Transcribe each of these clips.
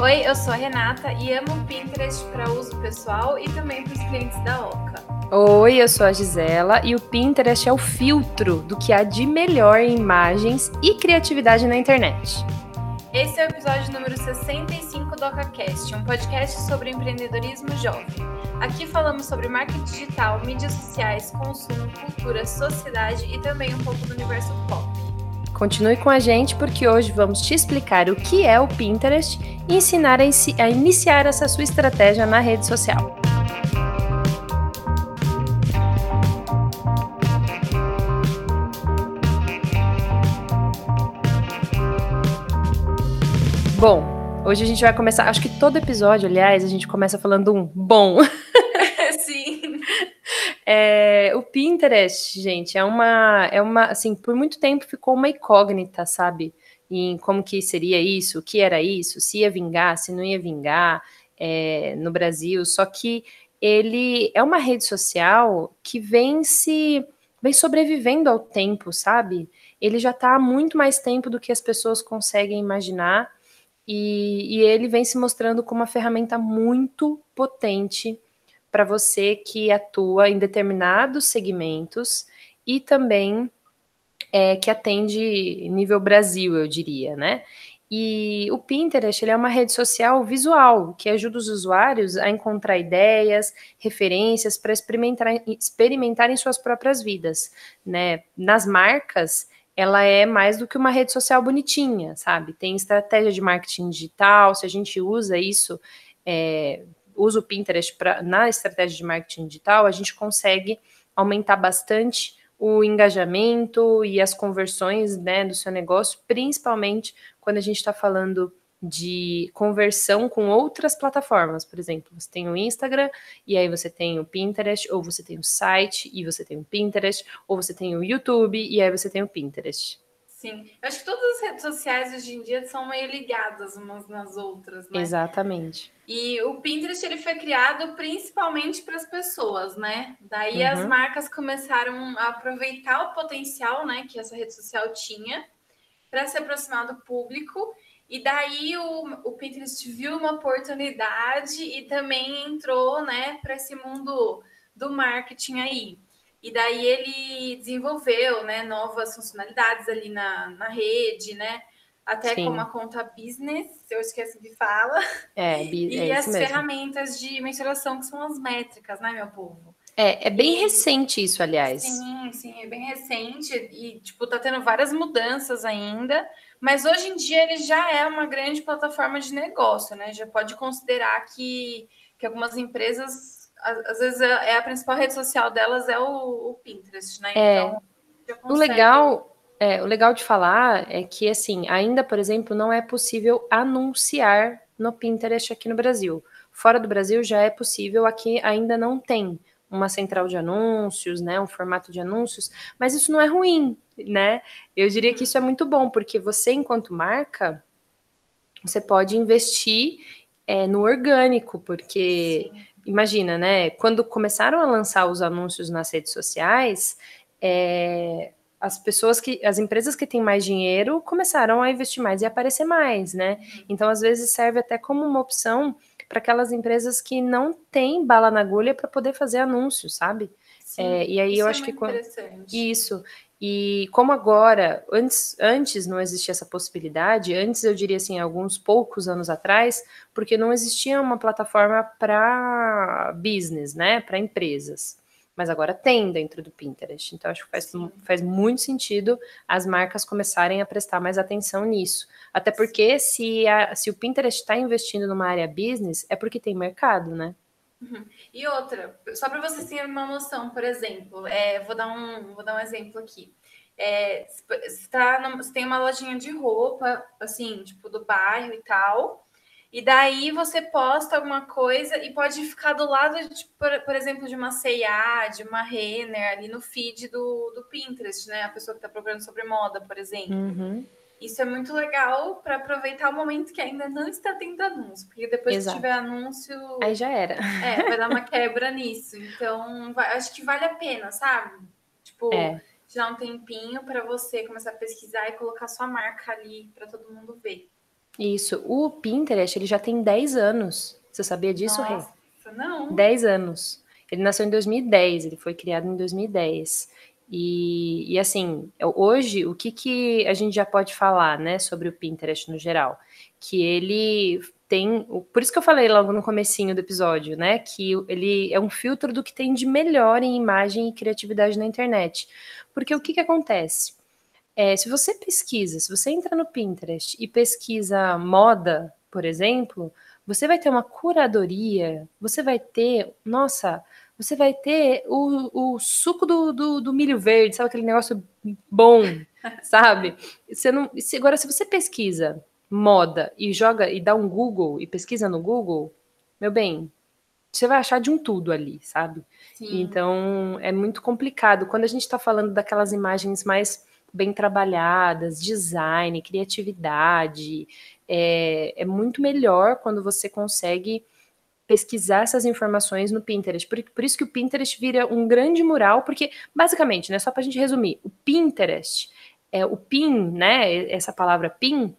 Oi, eu sou a Renata e amo o Pinterest para uso pessoal e também para os clientes da Oca. Oi, eu sou a Gisela e o Pinterest é o filtro do que há de melhor em imagens e criatividade na internet. Esse é o episódio número 65 do OcaCast, um podcast sobre empreendedorismo jovem. Aqui falamos sobre marketing digital, mídias sociais, consumo, cultura, sociedade e também um pouco do universo pop. Continue com a gente porque hoje vamos te explicar o que é o Pinterest e ensinar a, a iniciar essa sua estratégia na rede social. Bom, hoje a gente vai começar. Acho que todo episódio, aliás, a gente começa falando um bom. É, o Pinterest, gente, é uma, é uma, assim, por muito tempo ficou uma incógnita, sabe? Em como que seria isso, o que era isso, se ia vingar, se não ia vingar é, no Brasil. Só que ele é uma rede social que vem se vem sobrevivendo ao tempo, sabe? Ele já está há muito mais tempo do que as pessoas conseguem imaginar e, e ele vem se mostrando como uma ferramenta muito potente para você que atua em determinados segmentos e também é, que atende nível Brasil, eu diria, né? E o Pinterest ele é uma rede social visual que ajuda os usuários a encontrar ideias, referências para experimentar, em suas próprias vidas, né? Nas marcas, ela é mais do que uma rede social bonitinha, sabe? Tem estratégia de marketing digital, se a gente usa isso é, usa o Pinterest pra, na estratégia de marketing digital, a gente consegue aumentar bastante o engajamento e as conversões né, do seu negócio, principalmente quando a gente está falando de conversão com outras plataformas. Por exemplo, você tem o Instagram, e aí você tem o Pinterest, ou você tem o site, e você tem o Pinterest, ou você tem o YouTube, e aí você tem o Pinterest. Sim, eu acho que todas as redes sociais hoje em dia são meio ligadas umas nas outras, né? Exatamente. E o Pinterest ele foi criado principalmente para as pessoas, né? Daí uhum. as marcas começaram a aproveitar o potencial, né, que essa rede social tinha para se aproximar do público. E daí o, o Pinterest viu uma oportunidade e também entrou, né, para esse mundo do marketing aí. E daí ele desenvolveu né, novas funcionalidades ali na, na rede, né? Até Sim. como a conta business, se eu esqueço de fala. É, e é as ferramentas de mensuração, que são as métricas, né, meu povo? É, é bem e... recente isso, aliás. Sim, sim, é bem recente. E, tipo, tá tendo várias mudanças ainda. Mas hoje em dia ele já é uma grande plataforma de negócio, né? Já pode considerar que, que algumas empresas às vezes é, é a principal rede social delas é o, o Pinterest, né? É. Então, o legal, é, o legal de falar é que assim, ainda, por exemplo, não é possível anunciar no Pinterest aqui no Brasil. Fora do Brasil já é possível, aqui ainda não tem uma central de anúncios, né, um formato de anúncios, mas isso não é ruim, né? Eu diria que isso é muito bom, porque você, enquanto marca, você pode investir é, no orgânico, porque Sim imagina, né? Quando começaram a lançar os anúncios nas redes sociais, é, as pessoas que, as empresas que têm mais dinheiro começaram a investir mais e aparecer mais, né? Então, às vezes, serve até como uma opção para aquelas empresas que não têm bala na agulha para poder fazer anúncios, sabe? Sim, é, e aí eu acho é que quando... isso e como agora, antes, antes não existia essa possibilidade, antes eu diria assim, alguns poucos anos atrás, porque não existia uma plataforma para business, né, para empresas. Mas agora tem dentro do Pinterest. Então acho que faz, faz muito sentido as marcas começarem a prestar mais atenção nisso. Até porque se, a, se o Pinterest está investindo numa área business, é porque tem mercado, né? Uhum. E outra, só para vocês terem uma noção, por exemplo, é, vou, dar um, vou dar um exemplo aqui. É, tá no, tem uma lojinha de roupa, assim, tipo, do bairro e tal, e daí você posta alguma coisa e pode ficar do lado, de, por, por exemplo, de uma C&A, de uma Renner, ali no feed do, do Pinterest, né? A pessoa que está procurando sobre moda, por exemplo. Uhum. Isso é muito legal para aproveitar o momento que ainda não está tendo anúncio, porque depois Exato. que tiver anúncio. Aí já era. É, vai dar uma quebra nisso. Então, vai, acho que vale a pena, sabe? Tipo, é. tirar um tempinho para você começar a pesquisar e colocar sua marca ali para todo mundo ver. Isso. O Pinterest, ele já tem 10 anos. Você sabia disso, Nossa, Rê? Não. 10 anos. Ele nasceu em 2010, ele foi criado em 2010. E, e assim, hoje, o que, que a gente já pode falar, né, sobre o Pinterest no geral? Que ele tem, por isso que eu falei logo no comecinho do episódio, né, que ele é um filtro do que tem de melhor em imagem e criatividade na internet. Porque o que que acontece? É, se você pesquisa, se você entra no Pinterest e pesquisa moda, por exemplo, você vai ter uma curadoria, você vai ter, nossa, você vai ter o, o suco do, do, do milho verde, sabe aquele negócio bom, sabe? Você não, agora, se você pesquisa moda e joga e dá um Google e pesquisa no Google, meu bem, você vai achar de um tudo ali, sabe? Sim. Então é muito complicado. Quando a gente está falando daquelas imagens mais bem trabalhadas, design, criatividade, é, é muito melhor quando você consegue pesquisar essas informações no Pinterest. Por, por, isso que o Pinterest vira um grande mural, porque, basicamente, né, só para a gente resumir, o Pinterest, é o PIN, né, essa palavra PIN,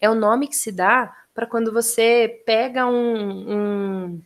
é o nome que se dá para quando você pega um, um,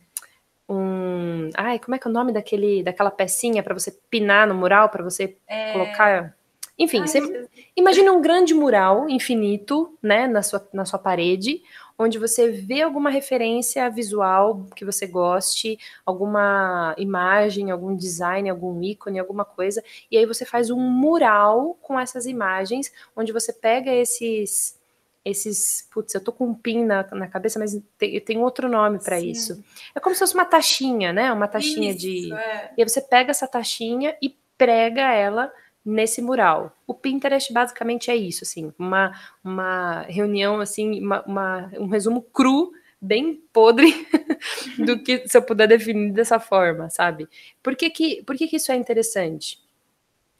um, Ai, como é que é o nome daquele, daquela pecinha para você pinar no mural, para você é... colocar. Enfim, Ai, você imagina um grande mural infinito, né, na sua, na sua parede, onde você vê alguma referência visual que você goste, alguma imagem, algum design, algum ícone, alguma coisa, e aí você faz um mural com essas imagens, onde você pega esses esses. Putz, eu tô com um pin na, na cabeça, mas tem, tem outro nome para isso. É como se fosse uma taxinha, né? Uma taxinha isso, de. É. E aí você pega essa taxinha e prega ela nesse mural. O Pinterest basicamente é isso, assim, uma, uma reunião, assim, uma, uma um resumo cru, bem podre, do que se eu puder definir dessa forma, sabe? Por que, que, por que, que isso é interessante?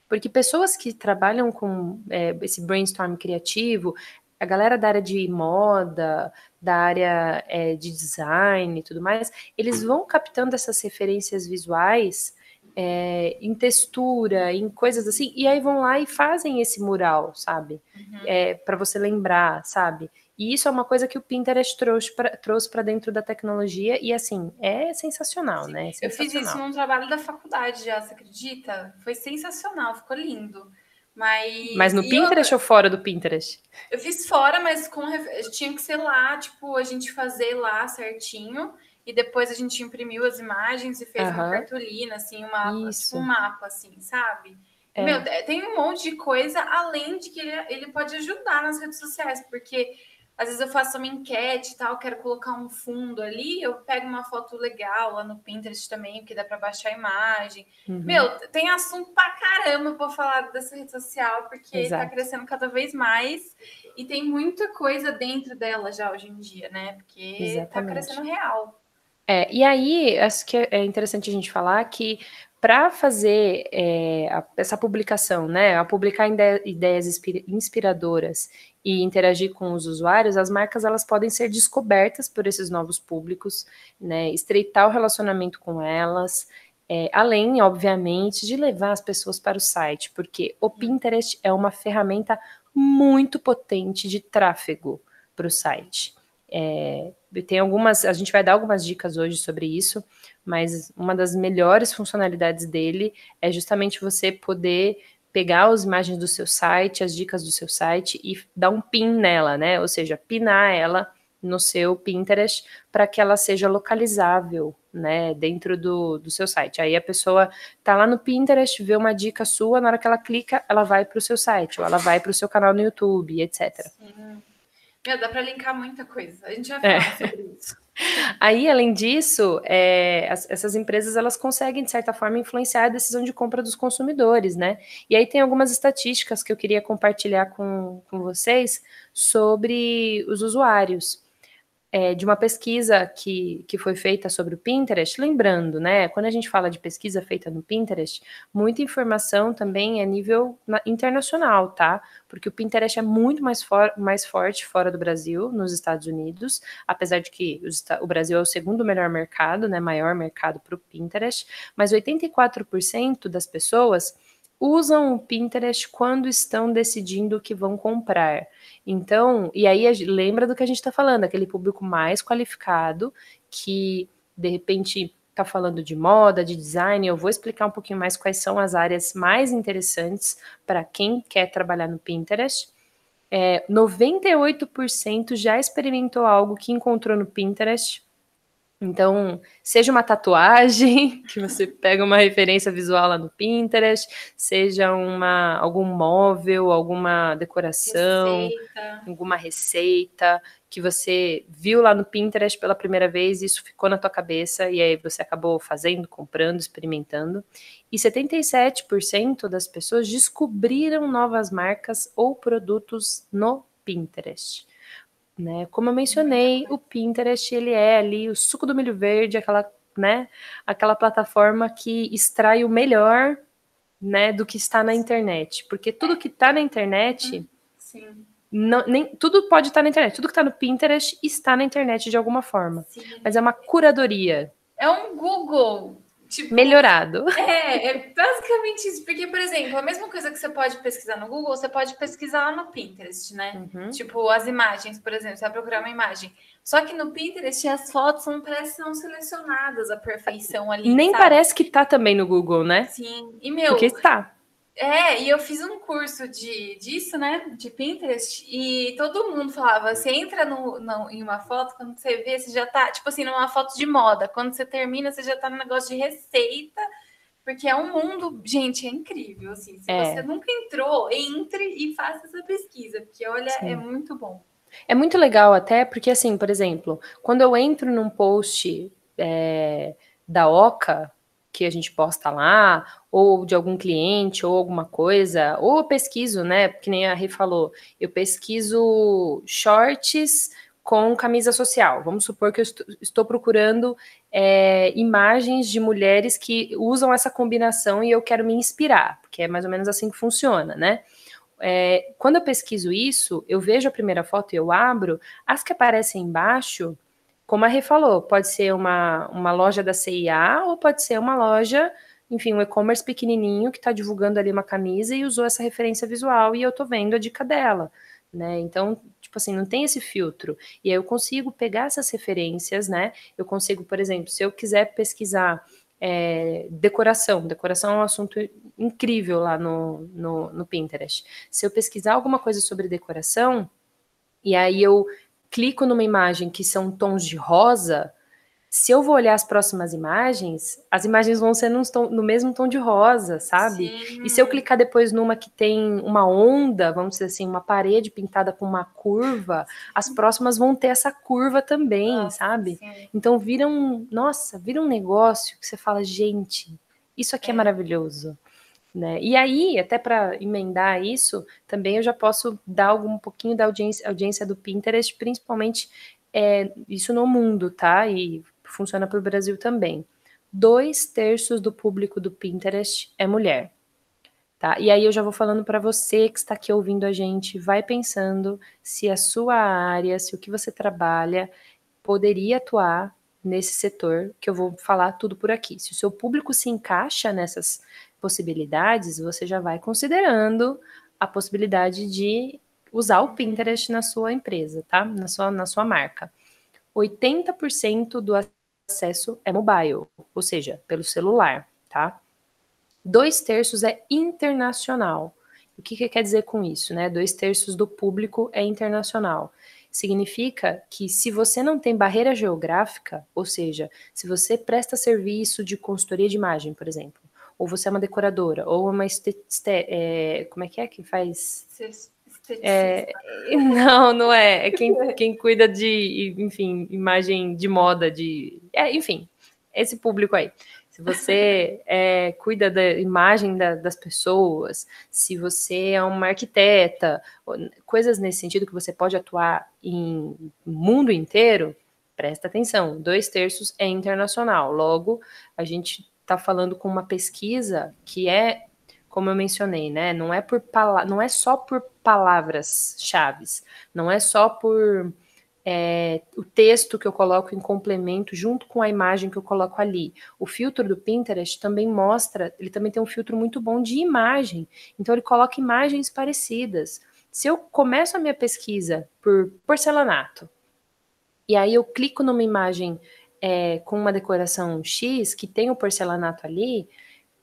Porque pessoas que trabalham com é, esse brainstorm criativo, a galera da área de moda, da área é, de design e tudo mais, eles vão captando essas referências visuais é, em textura, em coisas assim, e aí vão lá e fazem esse mural, sabe? Uhum. É, para você lembrar, sabe? E isso é uma coisa que o Pinterest trouxe para trouxe dentro da tecnologia e, assim, é sensacional, Sim. né? É sensacional. Eu fiz isso num trabalho da faculdade já, você acredita? Foi sensacional, ficou lindo. Mas, mas no Pinterest eu, ou fora do Pinterest? Eu fiz fora, mas com tinha que ser lá, tipo, a gente fazer lá certinho. E depois a gente imprimiu as imagens e fez uhum. uma cartolina, assim, uma, tipo, um mapa, assim, sabe? É. Meu, tem um monte de coisa, além de que ele, ele pode ajudar nas redes sociais, porque às vezes eu faço uma enquete e tal, quero colocar um fundo ali, eu pego uma foto legal lá no Pinterest também, porque dá para baixar a imagem. Uhum. Meu, tem assunto pra caramba para falar dessa rede social, porque tá Exato. tá crescendo cada vez mais e tem muita coisa dentro dela já hoje em dia, né? Porque tá Exatamente. tá crescendo real. É, e aí, acho que é interessante a gente falar que para fazer é, a, essa publicação, né, a publicar ideias inspiradoras e interagir com os usuários, as marcas elas podem ser descobertas por esses novos públicos, né, estreitar o relacionamento com elas, é, além, obviamente, de levar as pessoas para o site, porque o Pinterest é uma ferramenta muito potente de tráfego para o site. É, tem algumas, a gente vai dar algumas dicas hoje sobre isso, mas uma das melhores funcionalidades dele é justamente você poder pegar as imagens do seu site, as dicas do seu site e dar um pin nela, né? Ou seja, pinar ela no seu Pinterest para que ela seja localizável, né, dentro do, do seu site. Aí a pessoa tá lá no Pinterest, vê uma dica sua, na hora que ela clica, ela vai para o seu site, ou ela vai para o seu canal no YouTube, etc. Sim. Meu, dá para linkar muita coisa. A gente vai falar é. sobre isso. Aí, além disso, é, as, essas empresas elas conseguem, de certa forma, influenciar a decisão de compra dos consumidores, né? E aí tem algumas estatísticas que eu queria compartilhar com, com vocês sobre os usuários é, de uma pesquisa que, que foi feita sobre o Pinterest, lembrando, né, quando a gente fala de pesquisa feita no Pinterest, muita informação também é nível na, internacional, tá? Porque o Pinterest é muito mais, for, mais forte fora do Brasil, nos Estados Unidos, apesar de que os, o Brasil é o segundo melhor mercado, né, maior mercado para o Pinterest, mas 84% das pessoas usam o Pinterest quando estão decidindo o que vão comprar. Então, e aí lembra do que a gente está falando, aquele público mais qualificado que de repente está falando de moda, de design. Eu vou explicar um pouquinho mais quais são as áreas mais interessantes para quem quer trabalhar no Pinterest. É, 98% já experimentou algo que encontrou no Pinterest então, seja uma tatuagem, que você pega uma referência visual lá no Pinterest, seja uma algum móvel, alguma decoração, receita. alguma receita que você viu lá no Pinterest pela primeira vez, isso ficou na tua cabeça e aí você acabou fazendo, comprando, experimentando. E 77% das pessoas descobriram novas marcas ou produtos no Pinterest. Né? Como eu mencionei, o Pinterest ele é ali o suco do milho verde, aquela, né, aquela plataforma que extrai o melhor, né, do que está na internet, porque tudo que está na internet, Sim. Não, nem tudo pode estar na internet, tudo que está no Pinterest está na internet de alguma forma, Sim. mas é uma curadoria. É um Google Tipo, Melhorado. É, é basicamente isso. Porque, por exemplo, a mesma coisa que você pode pesquisar no Google, você pode pesquisar lá no Pinterest, né? Uhum. Tipo, as imagens, por exemplo, você vai procurar uma imagem. Só que no Pinterest as fotos não parecem são selecionadas à perfeição ali. Nem sabe? parece que tá também no Google, né? Sim. E meu. Porque está. É, e eu fiz um curso de, disso, né? De Pinterest, e todo mundo falava: você entra no, no, em uma foto, quando você vê, você já tá, tipo assim, numa foto de moda. Quando você termina, você já tá no negócio de receita, porque é um mundo, gente, é incrível. Assim, se é. você nunca entrou, entre e faça essa pesquisa, porque olha, é Sim. é muito bom. É muito legal, até porque, assim, por exemplo, quando eu entro num post é, da Oca, que a gente posta lá, ou de algum cliente, ou alguma coisa, ou eu pesquiso, né? Que nem a Rê falou, eu pesquiso shorts com camisa social. Vamos supor que eu estou procurando é, imagens de mulheres que usam essa combinação e eu quero me inspirar, porque é mais ou menos assim que funciona, né? É, quando eu pesquiso isso, eu vejo a primeira foto e eu abro, as que aparecem embaixo como a Rê falou, pode ser uma, uma loja da CIA ou pode ser uma loja, enfim, um e-commerce pequenininho que está divulgando ali uma camisa e usou essa referência visual e eu estou vendo a dica dela, né? Então, tipo assim, não tem esse filtro. E aí eu consigo pegar essas referências, né? Eu consigo, por exemplo, se eu quiser pesquisar é, decoração, decoração é um assunto incrível lá no, no, no Pinterest. Se eu pesquisar alguma coisa sobre decoração, e aí eu clico numa imagem que são tons de rosa, se eu vou olhar as próximas imagens, as imagens vão ser tom, no mesmo tom de rosa, sabe? Sim. E se eu clicar depois numa que tem uma onda, vamos dizer assim, uma parede pintada com uma curva, as próximas vão ter essa curva também, nossa, sabe? Sim. Então vira um, nossa, vira um negócio que você fala, gente, isso aqui é, é maravilhoso. Né? E aí, até para emendar isso, também eu já posso dar algum um pouquinho da audiência, audiência do Pinterest, principalmente é, isso no mundo, tá? E funciona para o Brasil também. Dois terços do público do Pinterest é mulher. Tá? E aí eu já vou falando para você que está aqui ouvindo a gente, vai pensando se a sua área, se o que você trabalha poderia atuar nesse setor, que eu vou falar tudo por aqui. Se o seu público se encaixa nessas possibilidades, você já vai considerando a possibilidade de usar o Pinterest na sua empresa, tá? Na sua, na sua marca. 80% do acesso é mobile, ou seja, pelo celular, tá? Dois terços é internacional. O que, que quer dizer com isso, né? Dois terços do público é internacional. Significa que se você não tem barreira geográfica, ou seja, se você presta serviço de consultoria de imagem, por exemplo, ou você é uma decoradora, ou uma este, é, como é que é que faz? É, não, não é. É quem, quem cuida de, enfim, imagem de moda, de. É, enfim, esse público aí. Se você é, cuida da imagem da, das pessoas, se você é uma arquiteta, coisas nesse sentido que você pode atuar em mundo inteiro, presta atenção. Dois terços é internacional. Logo, a gente está falando com uma pesquisa que é, como eu mencionei, né? Não é por não é só por palavras chaves, não é só por é, o texto que eu coloco em complemento junto com a imagem que eu coloco ali. O filtro do Pinterest também mostra, ele também tem um filtro muito bom de imagem. Então ele coloca imagens parecidas. Se eu começo a minha pesquisa por porcelanato, e aí eu clico numa imagem é, com uma decoração X que tem o porcelanato ali,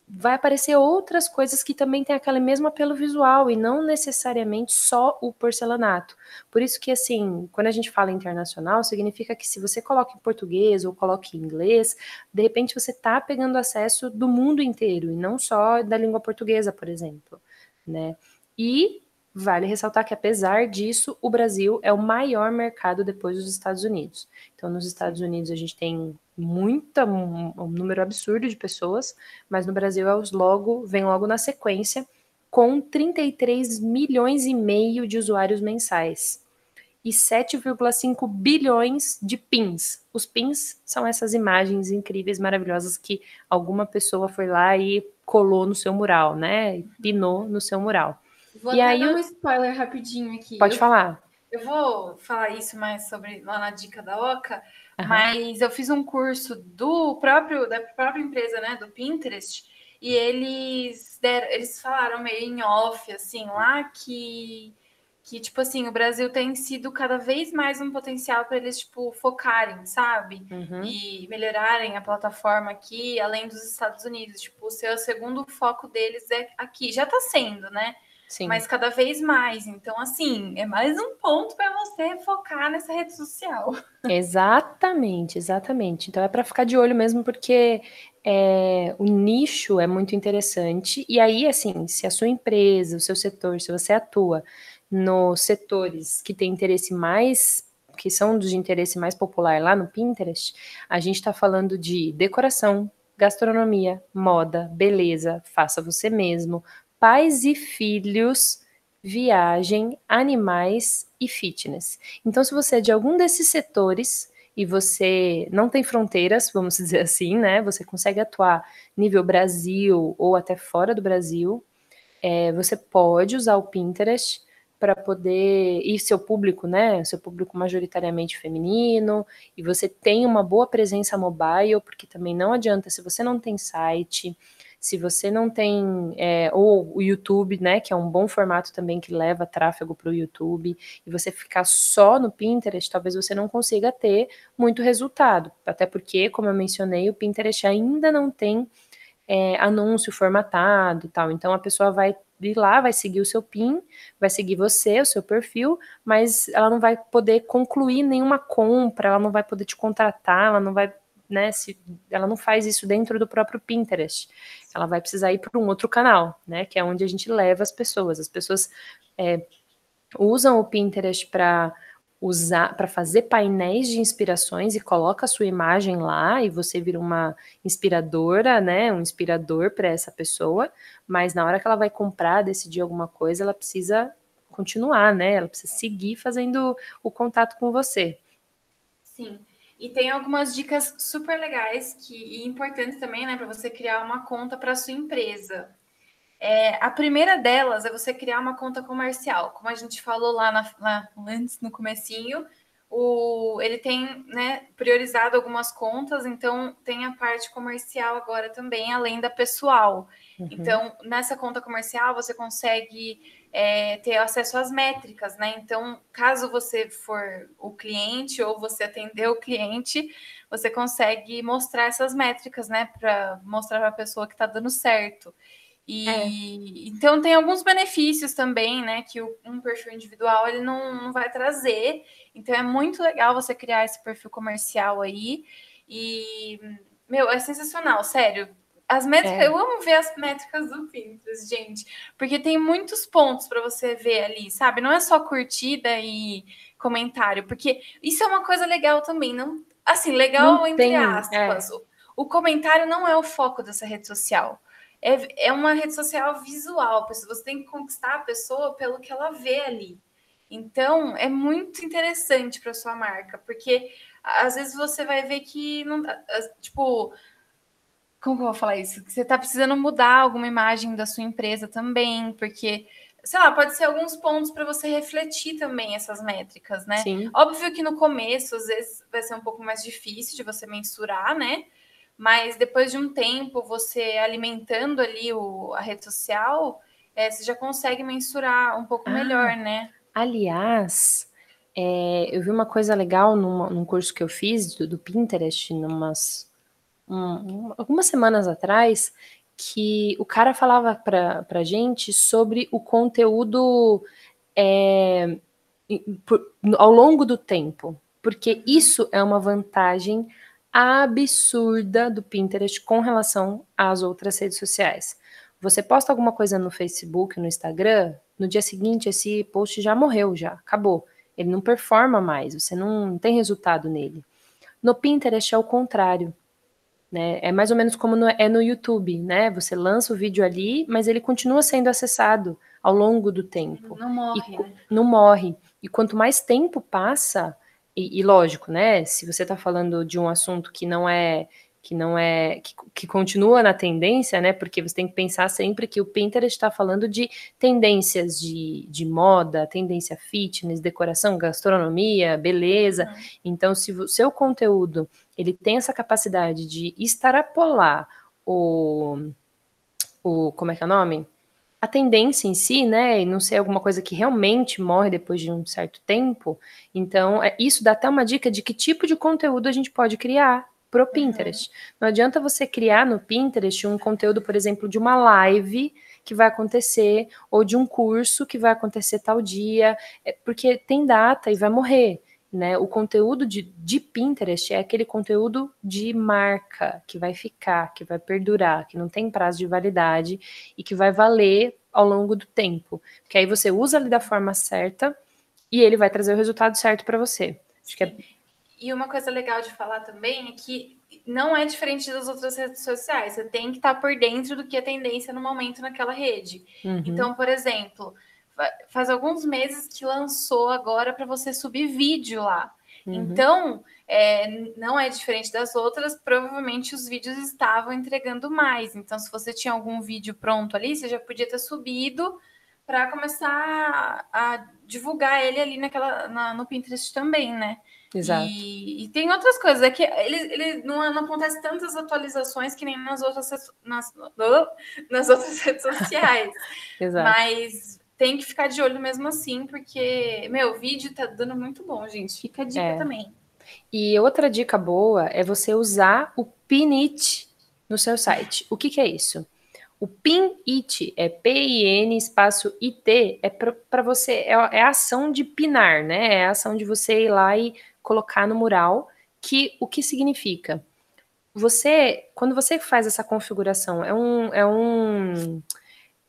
vai aparecer outras coisas que também tem aquele mesmo apelo visual e não necessariamente só o porcelanato. Por isso que, assim, quando a gente fala internacional, significa que se você coloca em português ou coloca em inglês, de repente você está pegando acesso do mundo inteiro e não só da língua portuguesa, por exemplo, né? E Vale ressaltar que, apesar disso, o Brasil é o maior mercado depois dos Estados Unidos. Então, nos Estados Unidos, a gente tem muita, um, um número absurdo de pessoas, mas no Brasil é os logo, vem logo na sequência, com 33 milhões e meio de usuários mensais e 7,5 bilhões de pins. Os pins são essas imagens incríveis, maravilhosas que alguma pessoa foi lá e colou no seu mural, né? E pinou no seu mural. Vou e até aí dar um spoiler rapidinho aqui. Pode eu, falar. Eu vou falar isso mais sobre lá na dica da Oca, uhum. mas eu fiz um curso do próprio da própria empresa, né, do Pinterest, e eles deram, eles falaram meio em off assim lá que que tipo assim, o Brasil tem sido cada vez mais um potencial para eles tipo focarem, sabe? Uhum. E melhorarem a plataforma aqui, além dos Estados Unidos, tipo, o seu segundo foco deles é aqui, já está sendo, né? Sim. mas cada vez mais. Então, assim, é mais um ponto para você focar nessa rede social. Exatamente, exatamente. Então é para ficar de olho mesmo, porque é, o nicho é muito interessante. E aí, assim, se a sua empresa, o seu setor, se você atua nos setores que têm interesse mais que são dos de interesse mais popular lá no Pinterest, a gente está falando de decoração, gastronomia, moda, beleza, faça você mesmo, pais e filhos, viagem, animais e fitness. Então, se você é de algum desses setores e você não tem fronteiras, vamos dizer assim, né? Você consegue atuar nível Brasil ou até fora do Brasil, é, você pode usar o Pinterest para poder e seu público, né, seu público majoritariamente feminino, e você tem uma boa presença mobile, porque também não adianta se você não tem site, se você não tem, é, ou o YouTube, né, que é um bom formato também que leva tráfego para o YouTube, e você ficar só no Pinterest, talvez você não consiga ter muito resultado. Até porque, como eu mencionei, o Pinterest ainda não tem é, anúncio formatado tal. Então a pessoa vai ir lá, vai seguir o seu PIN, vai seguir você, o seu perfil, mas ela não vai poder concluir nenhuma compra, ela não vai poder te contratar, ela não vai né, se ela não faz isso dentro do próprio Pinterest, ela vai precisar ir para um outro canal, né, que é onde a gente leva as pessoas. As pessoas é, usam o Pinterest para usar para fazer painéis de inspirações e coloca a sua imagem lá e você vira uma inspiradora, né, um inspirador para essa pessoa, mas na hora que ela vai comprar, decidir alguma coisa, ela precisa continuar, né? Ela precisa seguir fazendo o contato com você. Sim. E tem algumas dicas super legais que, e importantes também, né, para você criar uma conta para sua empresa. É, a primeira delas é você criar uma conta comercial. Como a gente falou lá, na, lá antes, no comecinho, o, ele tem né, priorizado algumas contas, então tem a parte comercial agora também, além da pessoal. Uhum. Então, nessa conta comercial, você consegue é, ter acesso às métricas, né? Então, caso você for o cliente ou você atender o cliente, você consegue mostrar essas métricas, né? Para mostrar para a pessoa que está dando certo. E é. então tem alguns benefícios também, né? Que um perfil individual ele não, não vai trazer. Então é muito legal você criar esse perfil comercial aí. E, meu, é sensacional, sério as métricas, é. eu amo ver as métricas do Pinterest, gente, porque tem muitos pontos para você ver ali, sabe? Não é só curtida e comentário, porque isso é uma coisa legal também, não assim, legal não entre tem, aspas. É. O, o comentário não é o foco dessa rede social. É, é uma rede social visual, você tem que conquistar a pessoa pelo que ela vê ali. Então, é muito interessante para sua marca, porque às vezes você vai ver que não, tipo, como que eu vou falar isso? Que você está precisando mudar alguma imagem da sua empresa também, porque sei lá, pode ser alguns pontos para você refletir também essas métricas, né? Sim. Óbvio que no começo, às vezes, vai ser um pouco mais difícil de você mensurar, né? Mas depois de um tempo, você alimentando ali o, a rede social, é, você já consegue mensurar um pouco ah, melhor, né? Aliás, é, eu vi uma coisa legal numa, num curso que eu fiz do, do Pinterest, numas, um, algumas semanas atrás, que o cara falava para a gente sobre o conteúdo é, por, ao longo do tempo, porque isso é uma vantagem absurda do Pinterest com relação às outras redes sociais. Você posta alguma coisa no Facebook, no Instagram, no dia seguinte esse post já morreu, já acabou. Ele não performa mais, você não tem resultado nele. No Pinterest é o contrário. Né? É mais ou menos como no, é no YouTube, né? Você lança o vídeo ali, mas ele continua sendo acessado ao longo do tempo. Não morre. E, né? Não morre. E quanto mais tempo passa, e, e lógico, né? Se você está falando de um assunto que não é que não é que, que, continua na tendência, né? Porque você tem que pensar sempre que o Pinterest está falando de tendências de, de moda, tendência fitness, decoração, gastronomia, beleza. Uhum. Então, se o seu conteúdo ele tem essa capacidade de extrapolar o, o como é que é o nome? A tendência em si, né, e não ser alguma coisa que realmente morre depois de um certo tempo. Então, é, isso dá até uma dica de que tipo de conteúdo a gente pode criar pro Pinterest. Uhum. Não adianta você criar no Pinterest um conteúdo, por exemplo, de uma live que vai acontecer ou de um curso que vai acontecer tal dia, é, porque tem data e vai morrer. Né? O conteúdo de, de Pinterest é aquele conteúdo de marca que vai ficar, que vai perdurar, que não tem prazo de validade e que vai valer ao longo do tempo. Que aí você usa ele da forma certa e ele vai trazer o resultado certo para você. Acho que é e uma coisa legal de falar também é que não é diferente das outras redes sociais. Você tem que estar por dentro do que é tendência no momento naquela rede. Uhum. Então, por exemplo, faz alguns meses que lançou agora para você subir vídeo lá. Uhum. Então, é, não é diferente das outras, provavelmente os vídeos estavam entregando mais. Então, se você tinha algum vídeo pronto ali, você já podia ter subido para começar a, a divulgar ele ali naquela, na, no Pinterest também, né? Exato. E, e, tem outras coisas, é que ele, ele não, não acontece tantas atualizações que nem nas outras, nas, nas outras redes sociais. Exato. Mas tem que ficar de olho mesmo assim, porque, meu, o vídeo tá dando muito bom, gente. Fica a dica é. também. E outra dica boa é você usar o Pinit no seu site. O que, que é isso? O PIN-IT é P-I-N espaço I-T, é para você, é, é, a ação de pinar, né? É a ação de você ir lá e colocar no mural, que o que significa? Você, quando você faz essa configuração, é um, é um,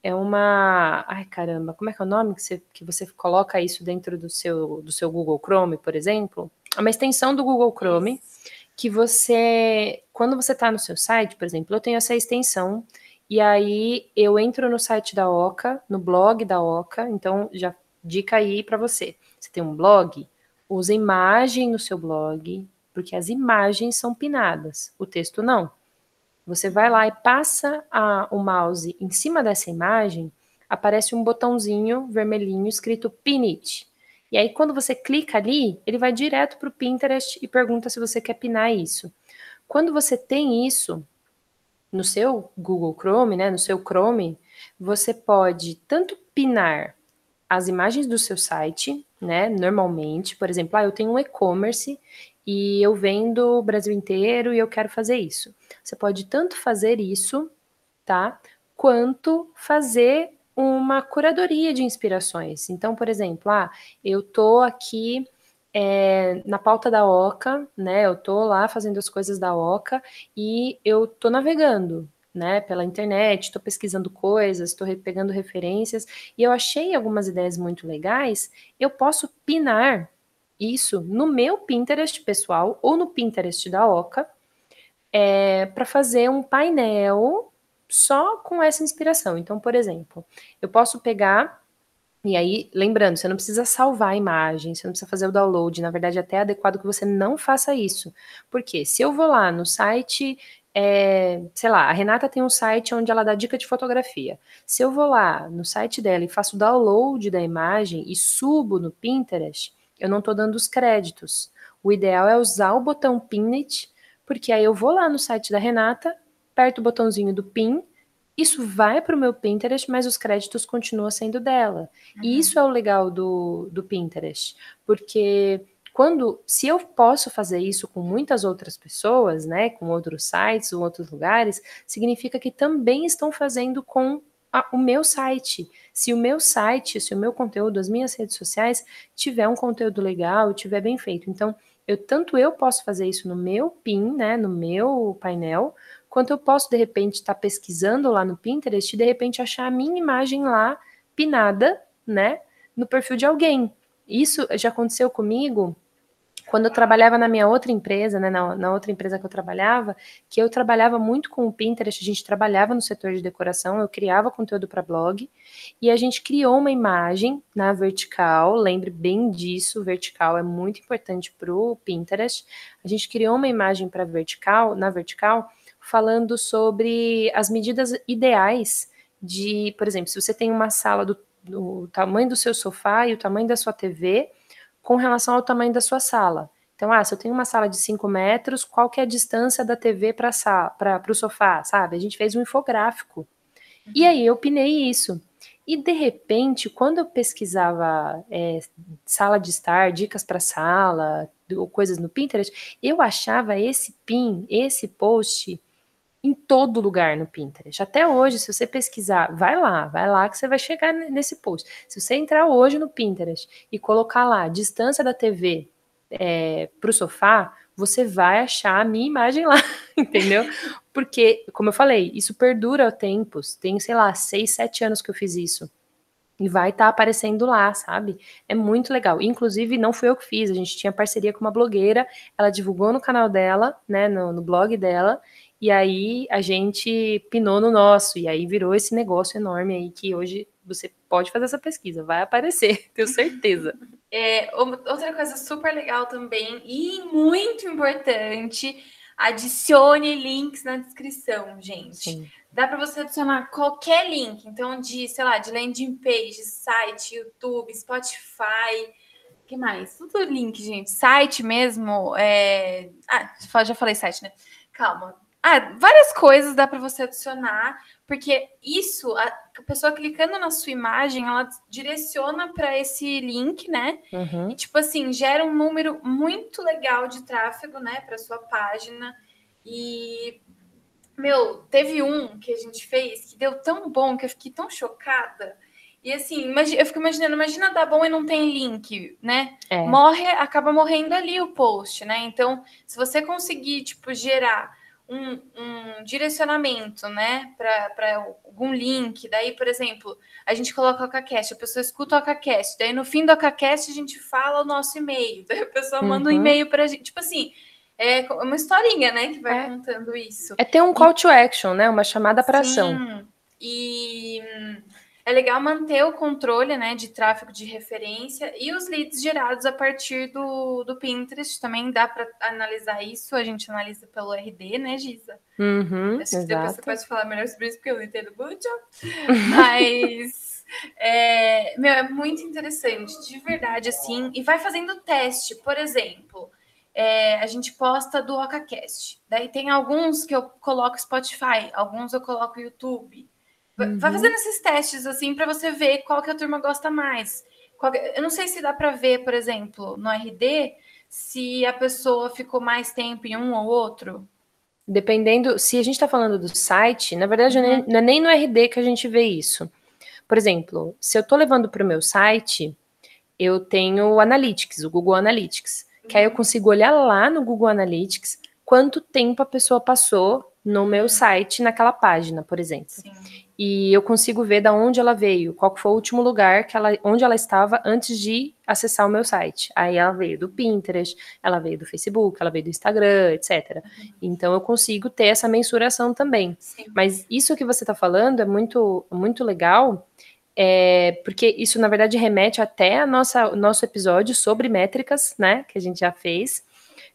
é uma, ai caramba, como é que é o nome que você, que você coloca isso dentro do seu, do seu Google Chrome, por exemplo? É uma extensão do Google Chrome que você, quando você está no seu site, por exemplo, eu tenho essa extensão e aí eu entro no site da Oca, no blog da Oca, então já dica aí para você. Você tem um blog, Usa imagem no seu blog, porque as imagens são pinadas, o texto não. Você vai lá e passa a, o mouse em cima dessa imagem, aparece um botãozinho vermelhinho escrito Pin It. E aí, quando você clica ali, ele vai direto para o Pinterest e pergunta se você quer pinar isso. Quando você tem isso no seu Google Chrome, né, no seu Chrome, você pode tanto pinar as imagens do seu site, né? Normalmente, por exemplo, ah, eu tenho um e-commerce e eu vendo o Brasil inteiro e eu quero fazer isso. Você pode tanto fazer isso, tá? Quanto fazer uma curadoria de inspirações. Então, por exemplo, ah, eu tô aqui é, na pauta da Oca, né? Eu tô lá fazendo as coisas da Oca e eu tô navegando né, pela internet, estou pesquisando coisas, estou pegando referências e eu achei algumas ideias muito legais, eu posso pinar isso no meu Pinterest pessoal ou no Pinterest da Oca é, para fazer um painel só com essa inspiração. Então, por exemplo, eu posso pegar e aí, lembrando, você não precisa salvar a imagem, você não precisa fazer o download, na verdade, é até é adequado que você não faça isso. Porque se eu vou lá no site é, sei lá, a Renata tem um site onde ela dá dica de fotografia. Se eu vou lá no site dela e faço download da imagem e subo no Pinterest, eu não estou dando os créditos. O ideal é usar o botão Pinnet, porque aí eu vou lá no site da Renata, aperto o botãozinho do Pin, isso vai para o meu Pinterest, mas os créditos continuam sendo dela. Uhum. E isso é o legal do, do Pinterest, porque quando, se eu posso fazer isso com muitas outras pessoas, né, com outros sites ou outros lugares, significa que também estão fazendo com a, o meu site. Se o meu site, se o meu conteúdo, as minhas redes sociais tiver um conteúdo legal, tiver bem feito, então eu tanto eu posso fazer isso no meu pin, né, no meu painel, quanto eu posso de repente estar tá pesquisando lá no Pinterest e de repente achar a minha imagem lá pinada, né, no perfil de alguém. Isso já aconteceu comigo quando eu trabalhava na minha outra empresa, né, na, na, outra empresa que eu trabalhava, que eu trabalhava muito com o Pinterest, a gente trabalhava no setor de decoração, eu criava conteúdo para blog, e a gente criou uma imagem na vertical, lembre bem disso, vertical é muito importante para o Pinterest. A gente criou uma imagem para vertical, na vertical, falando sobre as medidas ideais de, por exemplo, se você tem uma sala do, do tamanho do seu sofá e o tamanho da sua TV, com relação ao tamanho da sua sala. Então, ah, se eu tenho uma sala de 5 metros, qual que é a distância da TV para o sofá, sabe? A gente fez um infográfico. Uhum. E aí eu pinei isso. E de repente, quando eu pesquisava é, sala de estar, dicas para sala, ou coisas no Pinterest, eu achava esse pin, esse post em todo lugar no Pinterest. Até hoje, se você pesquisar, vai lá, vai lá que você vai chegar nesse post. Se você entrar hoje no Pinterest e colocar lá distância da TV é, para o sofá, você vai achar a minha imagem lá, entendeu? Porque, como eu falei, isso perdura tempos. Tem, sei lá, seis, sete anos que eu fiz isso. E vai estar tá aparecendo lá, sabe? É muito legal. Inclusive, não fui eu que fiz, a gente tinha parceria com uma blogueira, ela divulgou no canal dela, né, no, no blog dela, e aí a gente pinou no nosso, e aí virou esse negócio enorme aí que hoje você pode fazer essa pesquisa, vai aparecer, tenho certeza. É, outra coisa super legal também e muito importante, adicione links na descrição, gente. Sim. Dá para você adicionar qualquer link, então de, sei lá, de landing page, site, YouTube, Spotify, que mais? Tudo link, gente. Site mesmo. É... Ah, já falei site, né? Calma. Ah, várias coisas dá para você adicionar, porque isso, a, pessoa clicando na sua imagem, ela direciona para esse link, né? Uhum. E tipo assim, gera um número muito legal de tráfego, né, para sua página. E meu, teve um que a gente fez que deu tão bom que eu fiquei tão chocada. E assim, imagina, eu fico imaginando, imagina dar bom e não tem link, né? É. Morre, acaba morrendo ali o post, né? Então, se você conseguir, tipo, gerar um, um direcionamento, né, para algum link. Daí, por exemplo, a gente coloca o OcaCast, a pessoa escuta o OcaCast, daí no fim do OcaCast a gente fala o nosso e-mail, daí a pessoa uhum. manda um e-mail para a gente. Tipo assim, é uma historinha, né, que vai é. contando isso. É ter um call to action, né, uma chamada para ação. E é legal manter o controle né, de tráfego de referência e os leads gerados a partir do, do Pinterest. Também dá para analisar isso. A gente analisa pelo RD, né, Giza? Uhum, Acho que depois você pode falar melhor sobre isso, porque eu não entendo muito. Mas, é, meu, é muito interessante, de verdade, assim. E vai fazendo teste. Por exemplo, é, a gente posta do OcaCast. Daí tem alguns que eu coloco Spotify, alguns eu coloco YouTube. Uhum. Vai fazendo esses testes assim para você ver qual que a turma gosta mais. Eu não sei se dá para ver, por exemplo, no RD, se a pessoa ficou mais tempo em um ou outro. Dependendo, se a gente está falando do site, na verdade uhum. não é nem no RD que a gente vê isso. Por exemplo, se eu estou levando para o meu site, eu tenho o Analytics, o Google Analytics, uhum. que aí eu uhum. consigo olhar lá no Google Analytics quanto tempo a pessoa passou no meu uhum. site, naquela página, por exemplo. Sim e eu consigo ver da onde ela veio, qual foi o último lugar que ela, onde ela estava antes de acessar o meu site. Aí ela veio do Pinterest, ela veio do Facebook, ela veio do Instagram, etc. Então eu consigo ter essa mensuração também. Sim. Mas isso que você está falando é muito, muito legal, é, porque isso na verdade remete até a nossa, o nosso episódio sobre métricas, né, que a gente já fez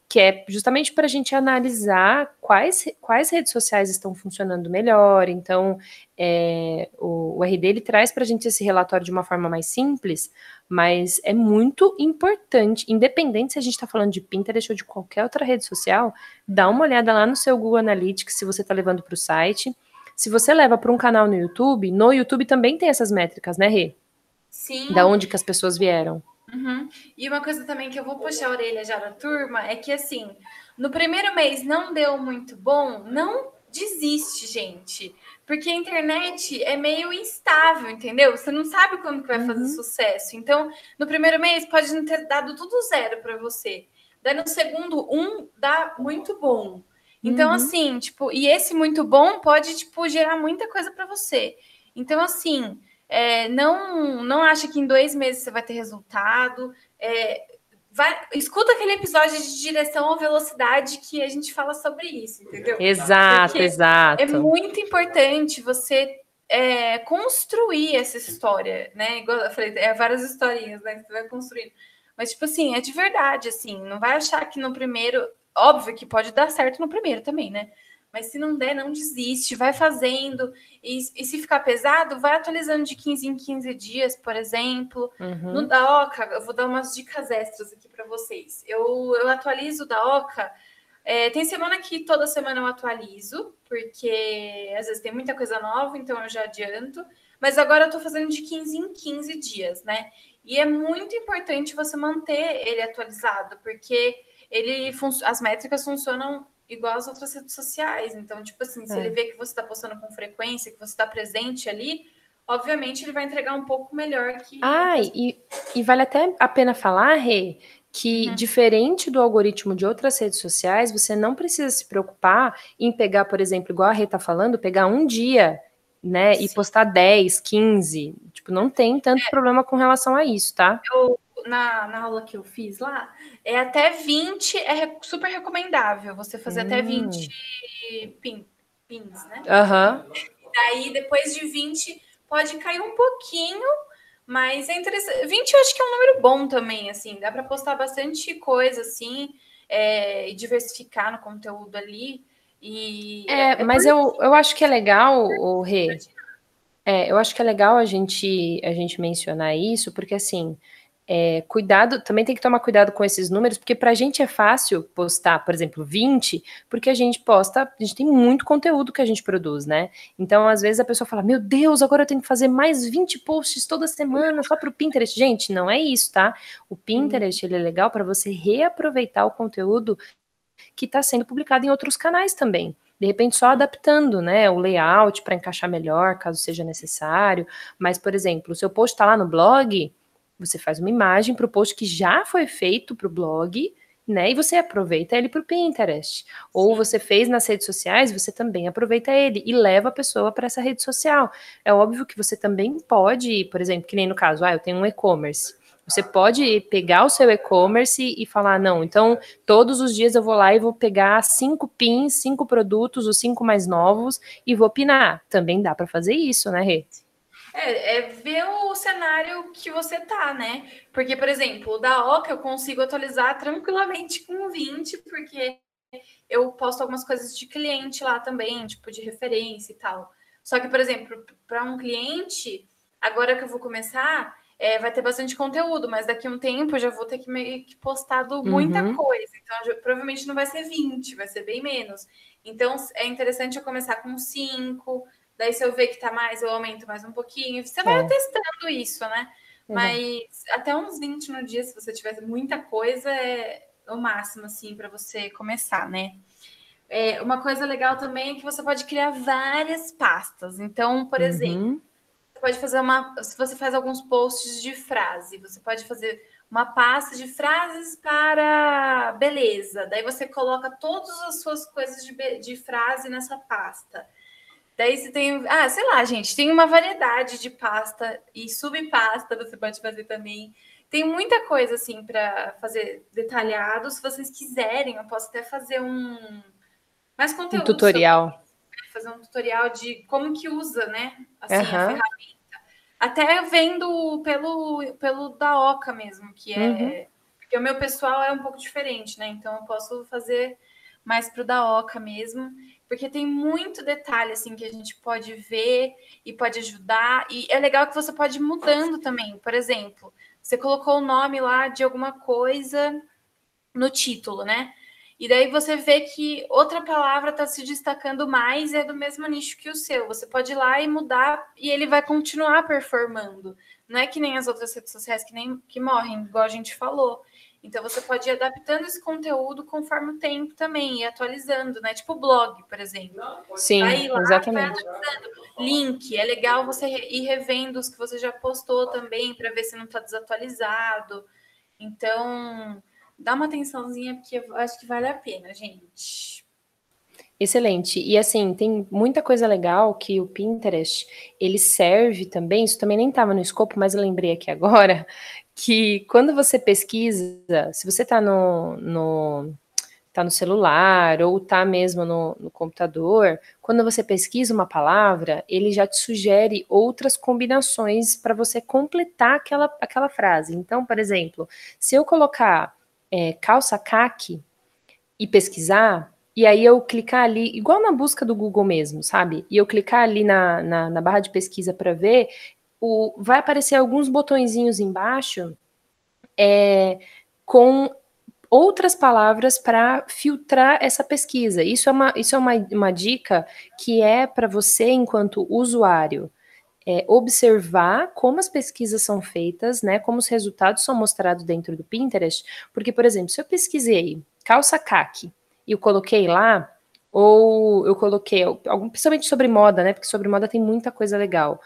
que é justamente para a gente analisar quais, quais redes sociais estão funcionando melhor. Então, é, o, o RD ele traz para a gente esse relatório de uma forma mais simples, mas é muito importante, independente se a gente está falando de Pinterest ou de qualquer outra rede social, dá uma olhada lá no seu Google Analytics se você está levando para o site. Se você leva para um canal no YouTube, no YouTube também tem essas métricas, né, Rê? Sim. Da onde que as pessoas vieram. Uhum. E uma coisa também que eu vou puxar a orelha já da turma é que assim, no primeiro mês não deu muito bom, não desiste, gente. Porque a internet é meio instável, entendeu? Você não sabe quando que vai fazer uhum. sucesso. Então, no primeiro mês pode não ter dado tudo zero para você. Daí no segundo, um dá muito bom. Então, uhum. assim, tipo, e esse muito bom pode, tipo, gerar muita coisa para você. Então, assim, é, não, não acha que em dois meses você vai ter resultado. É, vai, escuta aquele episódio de direção ou velocidade que a gente fala sobre isso, entendeu? Exato, Porque exato. É muito importante você é, construir essa história, né? Igual eu falei, é várias historinhas, né? Você vai construindo. Mas, tipo assim, é de verdade, assim. Não vai achar que no primeiro. Óbvio que pode dar certo no primeiro também, né? Mas se não der, não desiste, vai fazendo. E, e, se ficar pesado, vai atualizando de 15 em 15 dias, por exemplo. Uhum. No da Oca, eu vou dar umas dicas extras aqui para vocês. Eu, eu atualizo o da Oca. É, tem semana que toda semana eu atualizo, porque às vezes tem muita coisa nova, então eu já adianto. Mas agora eu tô fazendo de 15 em 15 dias, né? E é muito importante você manter ele atualizado, porque ele as métricas funcionam igual as outras redes sociais. Então, tipo assim, se é. ele vê que você está postando com frequência, que você está presente ali, obviamente ele vai entregar um pouco melhor que. Ah, e, e vale até a pena falar, Rê, que uhum. diferente do algoritmo de outras redes sociais, você não precisa se preocupar em pegar, por exemplo, igual a Rê tá falando, pegar um dia, né, Sim. e postar 10, 15. Tipo, não tem tanto é. problema com relação a isso, tá? Eu, na, na aula que eu fiz lá, é até 20, é super recomendável você fazer hum. até 20 pin, pins, né? Aham. Uhum. Daí, depois de 20, pode cair um pouquinho, mas é interessante. 20 eu acho que é um número bom também, assim, dá para postar bastante coisa, assim, é, e diversificar no conteúdo ali. E é, é mas eu, eu acho que é legal, o Rê. É, eu acho que é legal a gente, a gente mencionar isso, porque assim, é, cuidado, também tem que tomar cuidado com esses números, porque para a gente é fácil postar, por exemplo, 20, porque a gente posta, a gente tem muito conteúdo que a gente produz, né? Então, às vezes a pessoa fala: Meu Deus, agora eu tenho que fazer mais 20 posts toda semana só para o Pinterest. Gente, não é isso, tá? O Pinterest ele é legal para você reaproveitar o conteúdo que está sendo publicado em outros canais também de repente só adaptando, né, o layout para encaixar melhor, caso seja necessário. Mas, por exemplo, o seu post está lá no blog, você faz uma imagem para o post que já foi feito para o blog, né? E você aproveita ele para o Pinterest. Ou você fez nas redes sociais, você também aproveita ele e leva a pessoa para essa rede social. É óbvio que você também pode, por exemplo, que nem no caso, ah, eu tenho um e-commerce. Você pode pegar o seu e-commerce e falar, não, então todos os dias eu vou lá e vou pegar cinco pins, cinco produtos, os cinco mais novos, e vou pinar. Também dá para fazer isso, né, Rê? É, é, ver o cenário que você tá, né? Porque, por exemplo, o da Oca eu consigo atualizar tranquilamente com 20, porque eu posto algumas coisas de cliente lá também, tipo de referência e tal. Só que, por exemplo, para um cliente, agora que eu vou começar, é, vai ter bastante conteúdo, mas daqui a um tempo eu já vou ter que meio que postado muita uhum. coisa. Então, já, provavelmente não vai ser 20, vai ser bem menos. Então, é interessante eu começar com 5, Daí, se eu ver que tá mais, eu aumento mais um pouquinho. Você vai é. testando isso, né? Uhum. Mas até uns 20 no dia, se você tiver muita coisa, é o máximo, assim, para você começar, né? É, uma coisa legal também é que você pode criar várias pastas. Então, por uhum. exemplo, você pode fazer uma. Se você faz alguns posts de frase, você pode fazer uma pasta de frases para beleza. Daí você coloca todas as suas coisas de, de frase nessa pasta. Daí você tem, ah, sei lá, gente, tem uma variedade de pasta e subpasta você pode fazer também. Tem muita coisa assim para fazer detalhado. Se vocês quiserem, eu posso até fazer um mais conteúdo. Um tutorial. Sobre, fazer um tutorial de como que usa, né? Assim, uhum. a ferramenta. Até vendo pelo, pelo da Oca mesmo, que é. Uhum. Porque o meu pessoal é um pouco diferente, né? Então eu posso fazer mais para o da Oca mesmo, porque tem muito detalhe assim que a gente pode ver e pode ajudar. E é legal que você pode ir mudando também. Por exemplo, você colocou o nome lá de alguma coisa no título, né? E daí você vê que outra palavra está se destacando mais é do mesmo nicho que o seu. Você pode ir lá e mudar e ele vai continuar performando. Não é que nem as outras redes sociais que nem que morrem, igual a gente falou. Então você pode ir adaptando esse conteúdo conforme o tempo também e atualizando, né? Tipo blog, por exemplo. Sim, lá, exatamente. Link, é legal você ir revendo os que você já postou também para ver se não está desatualizado. Então, dá uma atençãozinha porque eu acho que vale a pena, gente. Excelente. E assim, tem muita coisa legal que o Pinterest, ele serve também, isso também nem estava no escopo, mas eu lembrei aqui agora, que quando você pesquisa, se você está no, no, tá no celular ou está mesmo no, no computador, quando você pesquisa uma palavra, ele já te sugere outras combinações para você completar aquela, aquela frase. Então, por exemplo, se eu colocar é, calça caque e pesquisar, e aí eu clicar ali, igual na busca do Google mesmo, sabe? E eu clicar ali na, na, na barra de pesquisa para ver, o, vai aparecer alguns botõezinhos embaixo é, com outras palavras para filtrar essa pesquisa. Isso é uma, isso é uma, uma dica que é para você, enquanto usuário, é, observar como as pesquisas são feitas, né? Como os resultados são mostrados dentro do Pinterest. Porque, por exemplo, se eu pesquisei calça caque e eu coloquei lá, ou eu coloquei, algum, principalmente sobre moda, né? Porque sobre moda tem muita coisa legal.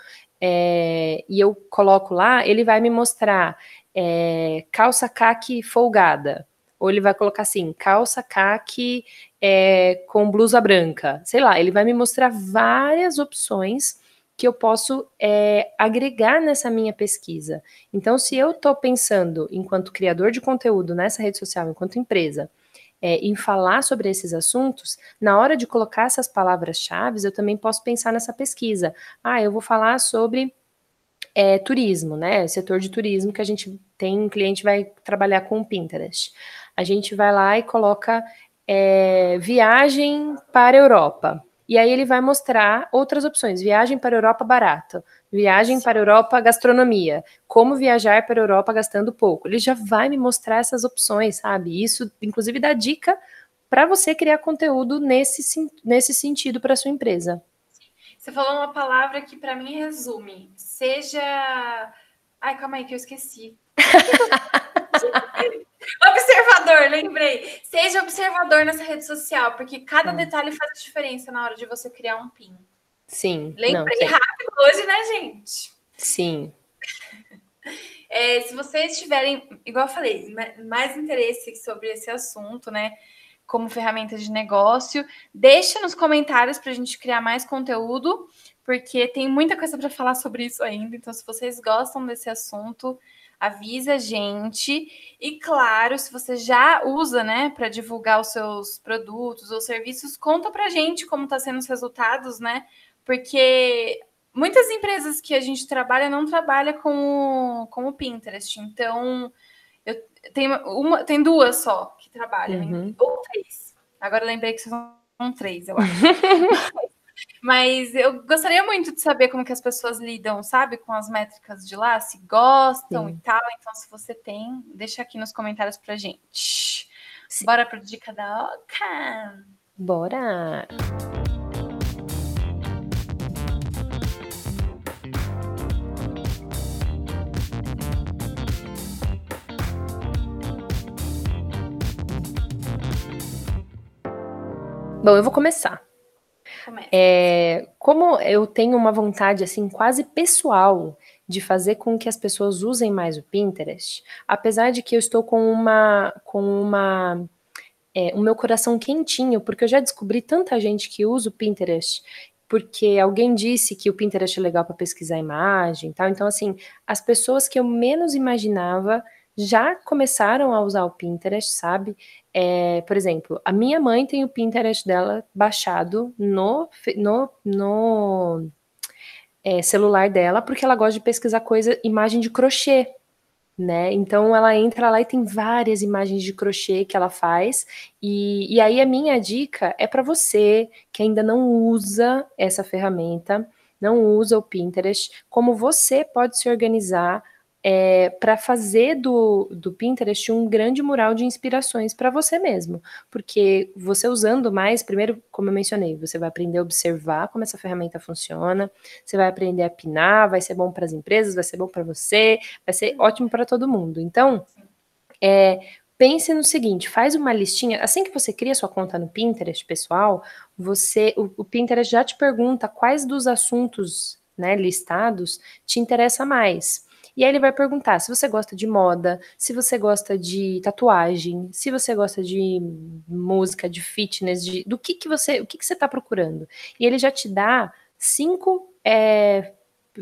É, e eu coloco lá, ele vai me mostrar é, calça caque folgada. Ou ele vai colocar assim, calça caque é, com blusa branca. Sei lá, ele vai me mostrar várias opções que eu posso é, agregar nessa minha pesquisa. Então, se eu estou pensando, enquanto criador de conteúdo nessa rede social, enquanto empresa, é, em falar sobre esses assuntos, na hora de colocar essas palavras-chave, eu também posso pensar nessa pesquisa. Ah, eu vou falar sobre é, turismo, né? Setor de turismo que a gente tem, um cliente vai trabalhar com o Pinterest. A gente vai lá e coloca é, viagem para a Europa. E aí ele vai mostrar outras opções: viagem para a Europa barata, viagem para a Europa gastronomia, como viajar para a Europa gastando pouco. Ele já vai me mostrar essas opções, sabe? Isso, inclusive, dá dica para você criar conteúdo nesse, nesse sentido para sua empresa. Você falou uma palavra que para mim resume. Seja. Ai, calma aí que eu esqueci. observador, lembrei. Seja observador nessa rede social, porque cada hum. detalhe faz diferença na hora de você criar um pin. Sim. Lembrei não, rápido hoje, né, gente? Sim. É, se vocês tiverem, igual eu falei, mais interesse sobre esse assunto, né? Como ferramenta de negócio, deixa nos comentários para a gente criar mais conteúdo, porque tem muita coisa para falar sobre isso ainda. Então, se vocês gostam desse assunto, avisa a gente. E claro, se você já usa, né, para divulgar os seus produtos ou serviços, conta para a gente como tá sendo os resultados, né? Porque muitas empresas que a gente trabalha não trabalha com, com o Pinterest. Então, eu tenho uma, tem duas só que trabalham, uhum. ou três. Agora lembrei que são três, eu acho. Mas eu gostaria muito de saber como que as pessoas lidam, sabe, com as métricas de lá, se gostam Sim. e tal. Então, se você tem, deixa aqui nos comentários pra gente. Sim. Bora pro dica da Oca? Bora! Bom, eu vou começar. É, como eu tenho uma vontade assim quase pessoal de fazer com que as pessoas usem mais o Pinterest, apesar de que eu estou com uma com uma é, o meu coração quentinho, porque eu já descobri tanta gente que usa o Pinterest porque alguém disse que o Pinterest é legal para pesquisar imagem, tal. Então assim, as pessoas que eu menos imaginava já começaram a usar o Pinterest, sabe? É, por exemplo, a minha mãe tem o Pinterest dela baixado no, no, no é, celular dela, porque ela gosta de pesquisar coisa, imagem de crochê, né? Então ela entra lá e tem várias imagens de crochê que ela faz. E, e aí a minha dica é para você que ainda não usa essa ferramenta, não usa o Pinterest, como você pode se organizar é, para fazer do, do Pinterest um grande mural de inspirações para você mesmo. Porque você usando mais, primeiro, como eu mencionei, você vai aprender a observar como essa ferramenta funciona, você vai aprender a pinar, vai ser bom para as empresas, vai ser bom para você, vai ser ótimo para todo mundo. Então, é, pense no seguinte, faz uma listinha, assim que você cria sua conta no Pinterest, pessoal, você, o, o Pinterest já te pergunta quais dos assuntos né, listados te interessa mais. E aí ele vai perguntar se você gosta de moda, se você gosta de tatuagem, se você gosta de música, de fitness, de, do que, que você, o que, que você está procurando. E ele já te dá cinco é,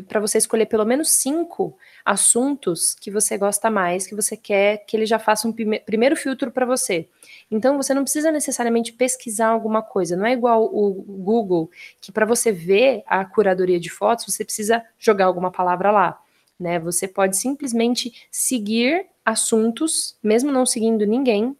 para você escolher pelo menos cinco assuntos que você gosta mais, que você quer que ele já faça um primeiro filtro para você. Então você não precisa necessariamente pesquisar alguma coisa, não é igual o Google, que para você ver a curadoria de fotos, você precisa jogar alguma palavra lá né? Você pode simplesmente seguir assuntos, mesmo não seguindo ninguém.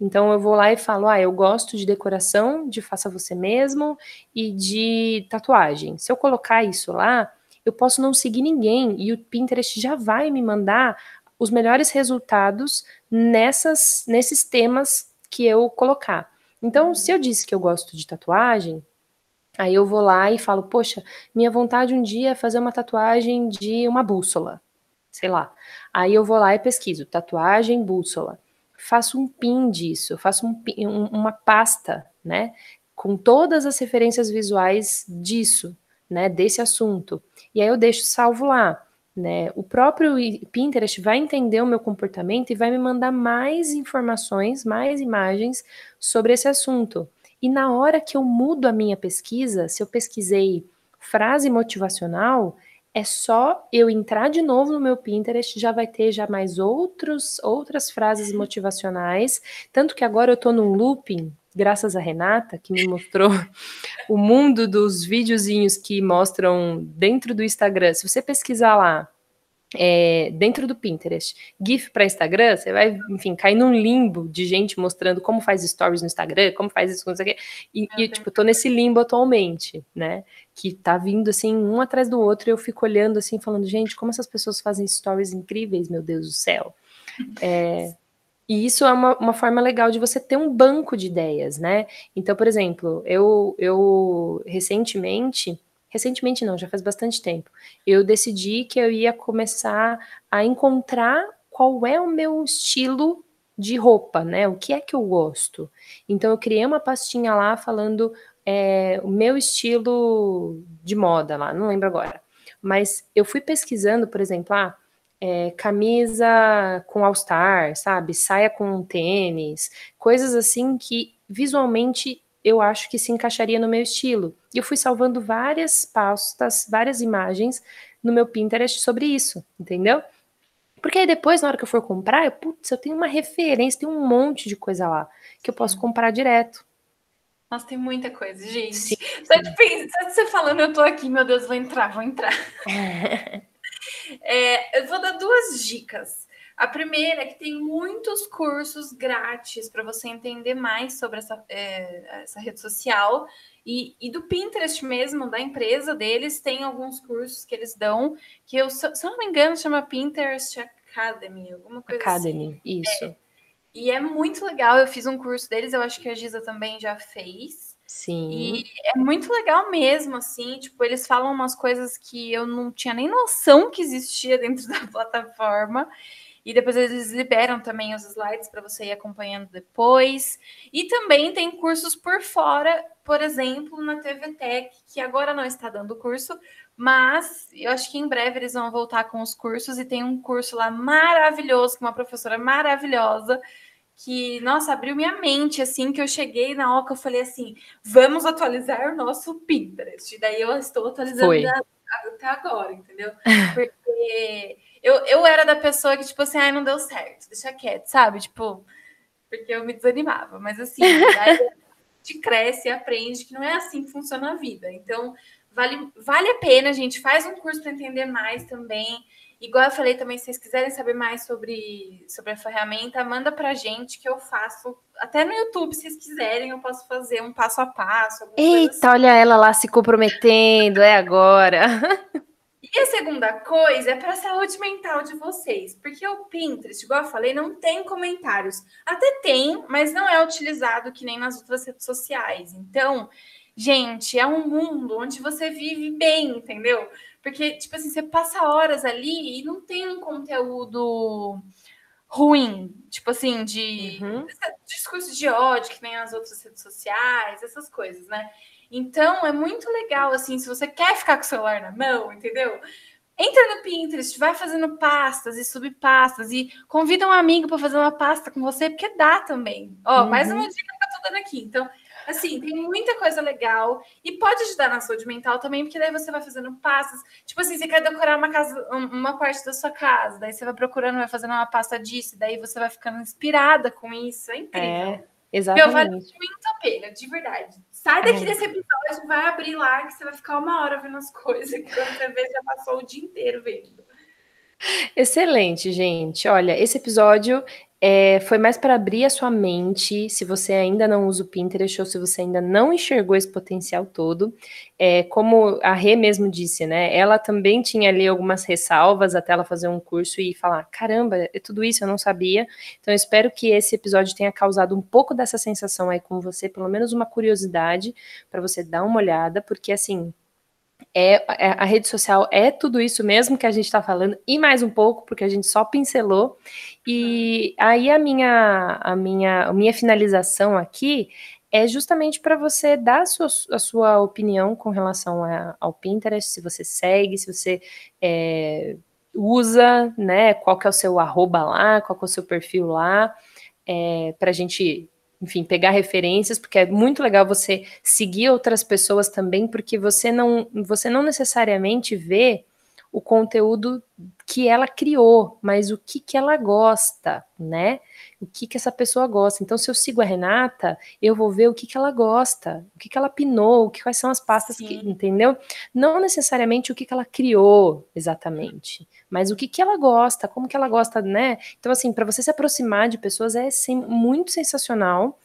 Então eu vou lá e falo: "Ah, eu gosto de decoração, de faça você mesmo e de tatuagem". Se eu colocar isso lá, eu posso não seguir ninguém e o Pinterest já vai me mandar os melhores resultados nessas nesses temas que eu colocar. Então, se eu disse que eu gosto de tatuagem, Aí eu vou lá e falo, poxa, minha vontade um dia é fazer uma tatuagem de uma bússola, sei lá. Aí eu vou lá e pesquiso, tatuagem, bússola. Faço um pin disso, faço um, um, uma pasta, né, com todas as referências visuais disso, né, desse assunto. E aí eu deixo salvo lá. Né? O próprio Pinterest vai entender o meu comportamento e vai me mandar mais informações, mais imagens sobre esse assunto. E na hora que eu mudo a minha pesquisa, se eu pesquisei frase motivacional, é só eu entrar de novo no meu Pinterest, já vai ter já mais outros, outras frases motivacionais, tanto que agora eu tô num looping, graças a Renata, que me mostrou o mundo dos videozinhos que mostram dentro do Instagram. Se você pesquisar lá, é, dentro do Pinterest, GIF para Instagram, você vai, enfim, cair num limbo de gente mostrando como faz stories no Instagram, como faz isso, não sei o quê. E, e tipo, tô nesse limbo atualmente, né? Que tá vindo assim, um atrás do outro, e eu fico olhando assim, falando, gente, como essas pessoas fazem stories incríveis, meu Deus do céu. É, e isso é uma, uma forma legal de você ter um banco de ideias, né? Então, por exemplo, eu, eu recentemente recentemente não, já faz bastante tempo, eu decidi que eu ia começar a encontrar qual é o meu estilo de roupa, né? O que é que eu gosto. Então eu criei uma pastinha lá falando é, o meu estilo de moda lá, não lembro agora. Mas eu fui pesquisando, por exemplo, ah, é, camisa com all-star, sabe? Saia com tênis, coisas assim que visualmente eu acho que se encaixaria no meu estilo. E eu fui salvando várias pastas, várias imagens no meu Pinterest sobre isso, entendeu? Porque aí depois, na hora que eu for comprar, eu, putz, eu tenho uma referência, tem um monte de coisa lá que eu posso comprar direto. Nossa, tem muita coisa, gente. Sim, Só, de pensar, você falando, eu tô aqui, meu Deus, vou entrar, vou entrar. é, eu vou dar duas dicas. A primeira é que tem muitos cursos grátis para você entender mais sobre essa, é, essa rede social. E, e, do Pinterest mesmo, da empresa deles, tem alguns cursos que eles dão, que eu, se eu não me engano, chama Pinterest Academy, alguma coisa Academy, assim. isso. É. E é muito legal, eu fiz um curso deles, eu acho que a Giza também já fez. Sim. E é muito legal mesmo, assim, tipo, eles falam umas coisas que eu não tinha nem noção que existia dentro da plataforma. E depois eles liberam também os slides para você ir acompanhando depois. E também tem cursos por fora, por exemplo, na TV Tech, que agora não está dando curso, mas eu acho que em breve eles vão voltar com os cursos e tem um curso lá maravilhoso, com uma professora maravilhosa, que, nossa, abriu minha mente, assim, que eu cheguei na Oca, eu falei assim, vamos atualizar o nosso Pinterest. E daí eu estou atualizando até agora, entendeu? Porque eu, eu era da pessoa que, tipo assim, ai, não deu certo, deixa quieto, sabe? Tipo, porque eu me desanimava. Mas assim, a gente cresce e aprende que não é assim que funciona a vida. Então, vale, vale a pena, gente. Faz um curso para entender mais também. Igual eu falei também, se vocês quiserem saber mais sobre, sobre a ferramenta, manda pra gente que eu faço. Até no YouTube, se vocês quiserem, eu posso fazer um passo a passo. Eita, assim. olha ela lá se comprometendo, é agora. E a segunda coisa é para a saúde mental de vocês, porque o Pinterest, igual eu falei, não tem comentários. Até tem, mas não é utilizado que nem nas outras redes sociais. Então, gente, é um mundo onde você vive bem, entendeu? Porque, tipo assim, você passa horas ali e não tem um conteúdo ruim, tipo assim, de uhum. discurso de ódio que nem as outras redes sociais, essas coisas, né? Então é muito legal, assim, se você quer ficar com o celular na mão, entendeu? Entra no Pinterest, vai fazendo pastas e subpastas e convida um amigo para fazer uma pasta com você, porque dá também. Ó, uhum. mais uma dica que eu tô dando aqui. Então, Assim, tem muita coisa legal e pode ajudar na saúde mental também, porque daí você vai fazendo pastas. Tipo assim, você quer decorar uma casa, uma parte da sua casa, daí você vai procurando, vai fazendo uma pasta disso, daí você vai ficando inspirada com isso. É incrível. É, exatamente. Meu, vale muito a pena, de verdade. Sai daqui é. desse episódio, vai abrir lá, que você vai ficar uma hora vendo as coisas, que quando você vê, já passou o dia inteiro vendo. Excelente, gente. Olha, esse episódio é, foi mais para abrir a sua mente, se você ainda não usa o Pinterest ou se você ainda não enxergou esse potencial todo. É, como a Rê mesmo disse, né? Ela também tinha ali algumas ressalvas até ela fazer um curso e falar: caramba, é tudo isso, eu não sabia. Então, espero que esse episódio tenha causado um pouco dessa sensação aí com você, pelo menos uma curiosidade, para você dar uma olhada, porque assim é, é, a rede social é tudo isso mesmo que a gente está falando e mais um pouco porque a gente só pincelou e aí a minha a minha a minha finalização aqui é justamente para você dar a sua, a sua opinião com relação a, ao Pinterest, se você segue, se você é, usa, né? Qual que é o seu arroba lá, qual que é o seu perfil lá, é, para a gente enfim, pegar referências, porque é muito legal você seguir outras pessoas também, porque você não, você não necessariamente vê o conteúdo que ela criou, mas o que, que ela gosta, né? O que, que essa pessoa gosta. Então, se eu sigo a Renata, eu vou ver o que, que ela gosta, o que, que ela pinou, o que, quais são as pastas Sim. que, entendeu? Não necessariamente o que, que ela criou exatamente, mas o que, que ela gosta, como que ela gosta, né? Então, assim, para você se aproximar de pessoas é sim, muito sensacional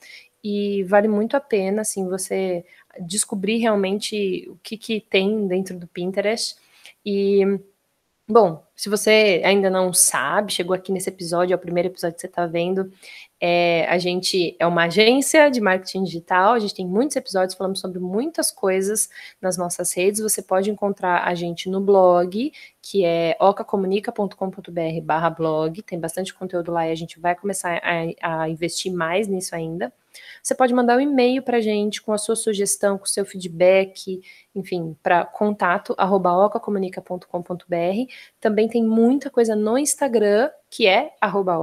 e vale muito a pena, assim, você descobrir realmente o que, que tem dentro do Pinterest e, bom, se você ainda não sabe, chegou aqui nesse episódio, é o primeiro episódio que você está vendo, é, a gente é uma agência de marketing digital, a gente tem muitos episódios falando sobre muitas coisas nas nossas redes. Você pode encontrar a gente no blog, que é ocacomunica.com.br barra blog, tem bastante conteúdo lá e a gente vai começar a, a investir mais nisso ainda. Você pode mandar um e-mail para a gente com a sua sugestão, com o seu feedback, enfim, para contato arroba ocacomunica.com.br. Também tem muita coisa no Instagram, que é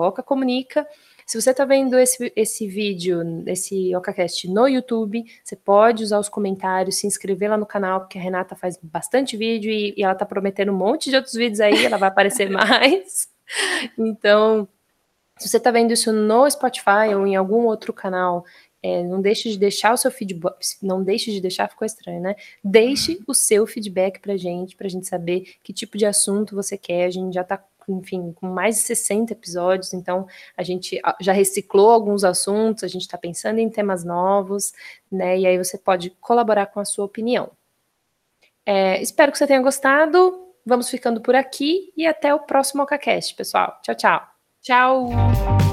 ocacomunica. Se você está vendo esse, esse vídeo, esse OcaCast no YouTube, você pode usar os comentários, se inscrever lá no canal, porque a Renata faz bastante vídeo e, e ela está prometendo um monte de outros vídeos aí, ela vai aparecer mais. Então, se você está vendo isso no Spotify ou em algum outro canal, é, não deixe de deixar o seu feedback, não deixe de deixar, ficou estranho, né? Deixe o seu feedback pra gente, pra gente saber que tipo de assunto você quer. A gente já tá, enfim, com mais de 60 episódios, então a gente já reciclou alguns assuntos, a gente tá pensando em temas novos, né? E aí você pode colaborar com a sua opinião. É, espero que você tenha gostado. Vamos ficando por aqui e até o próximo OcaCast, pessoal. Tchau, tchau. Tchau!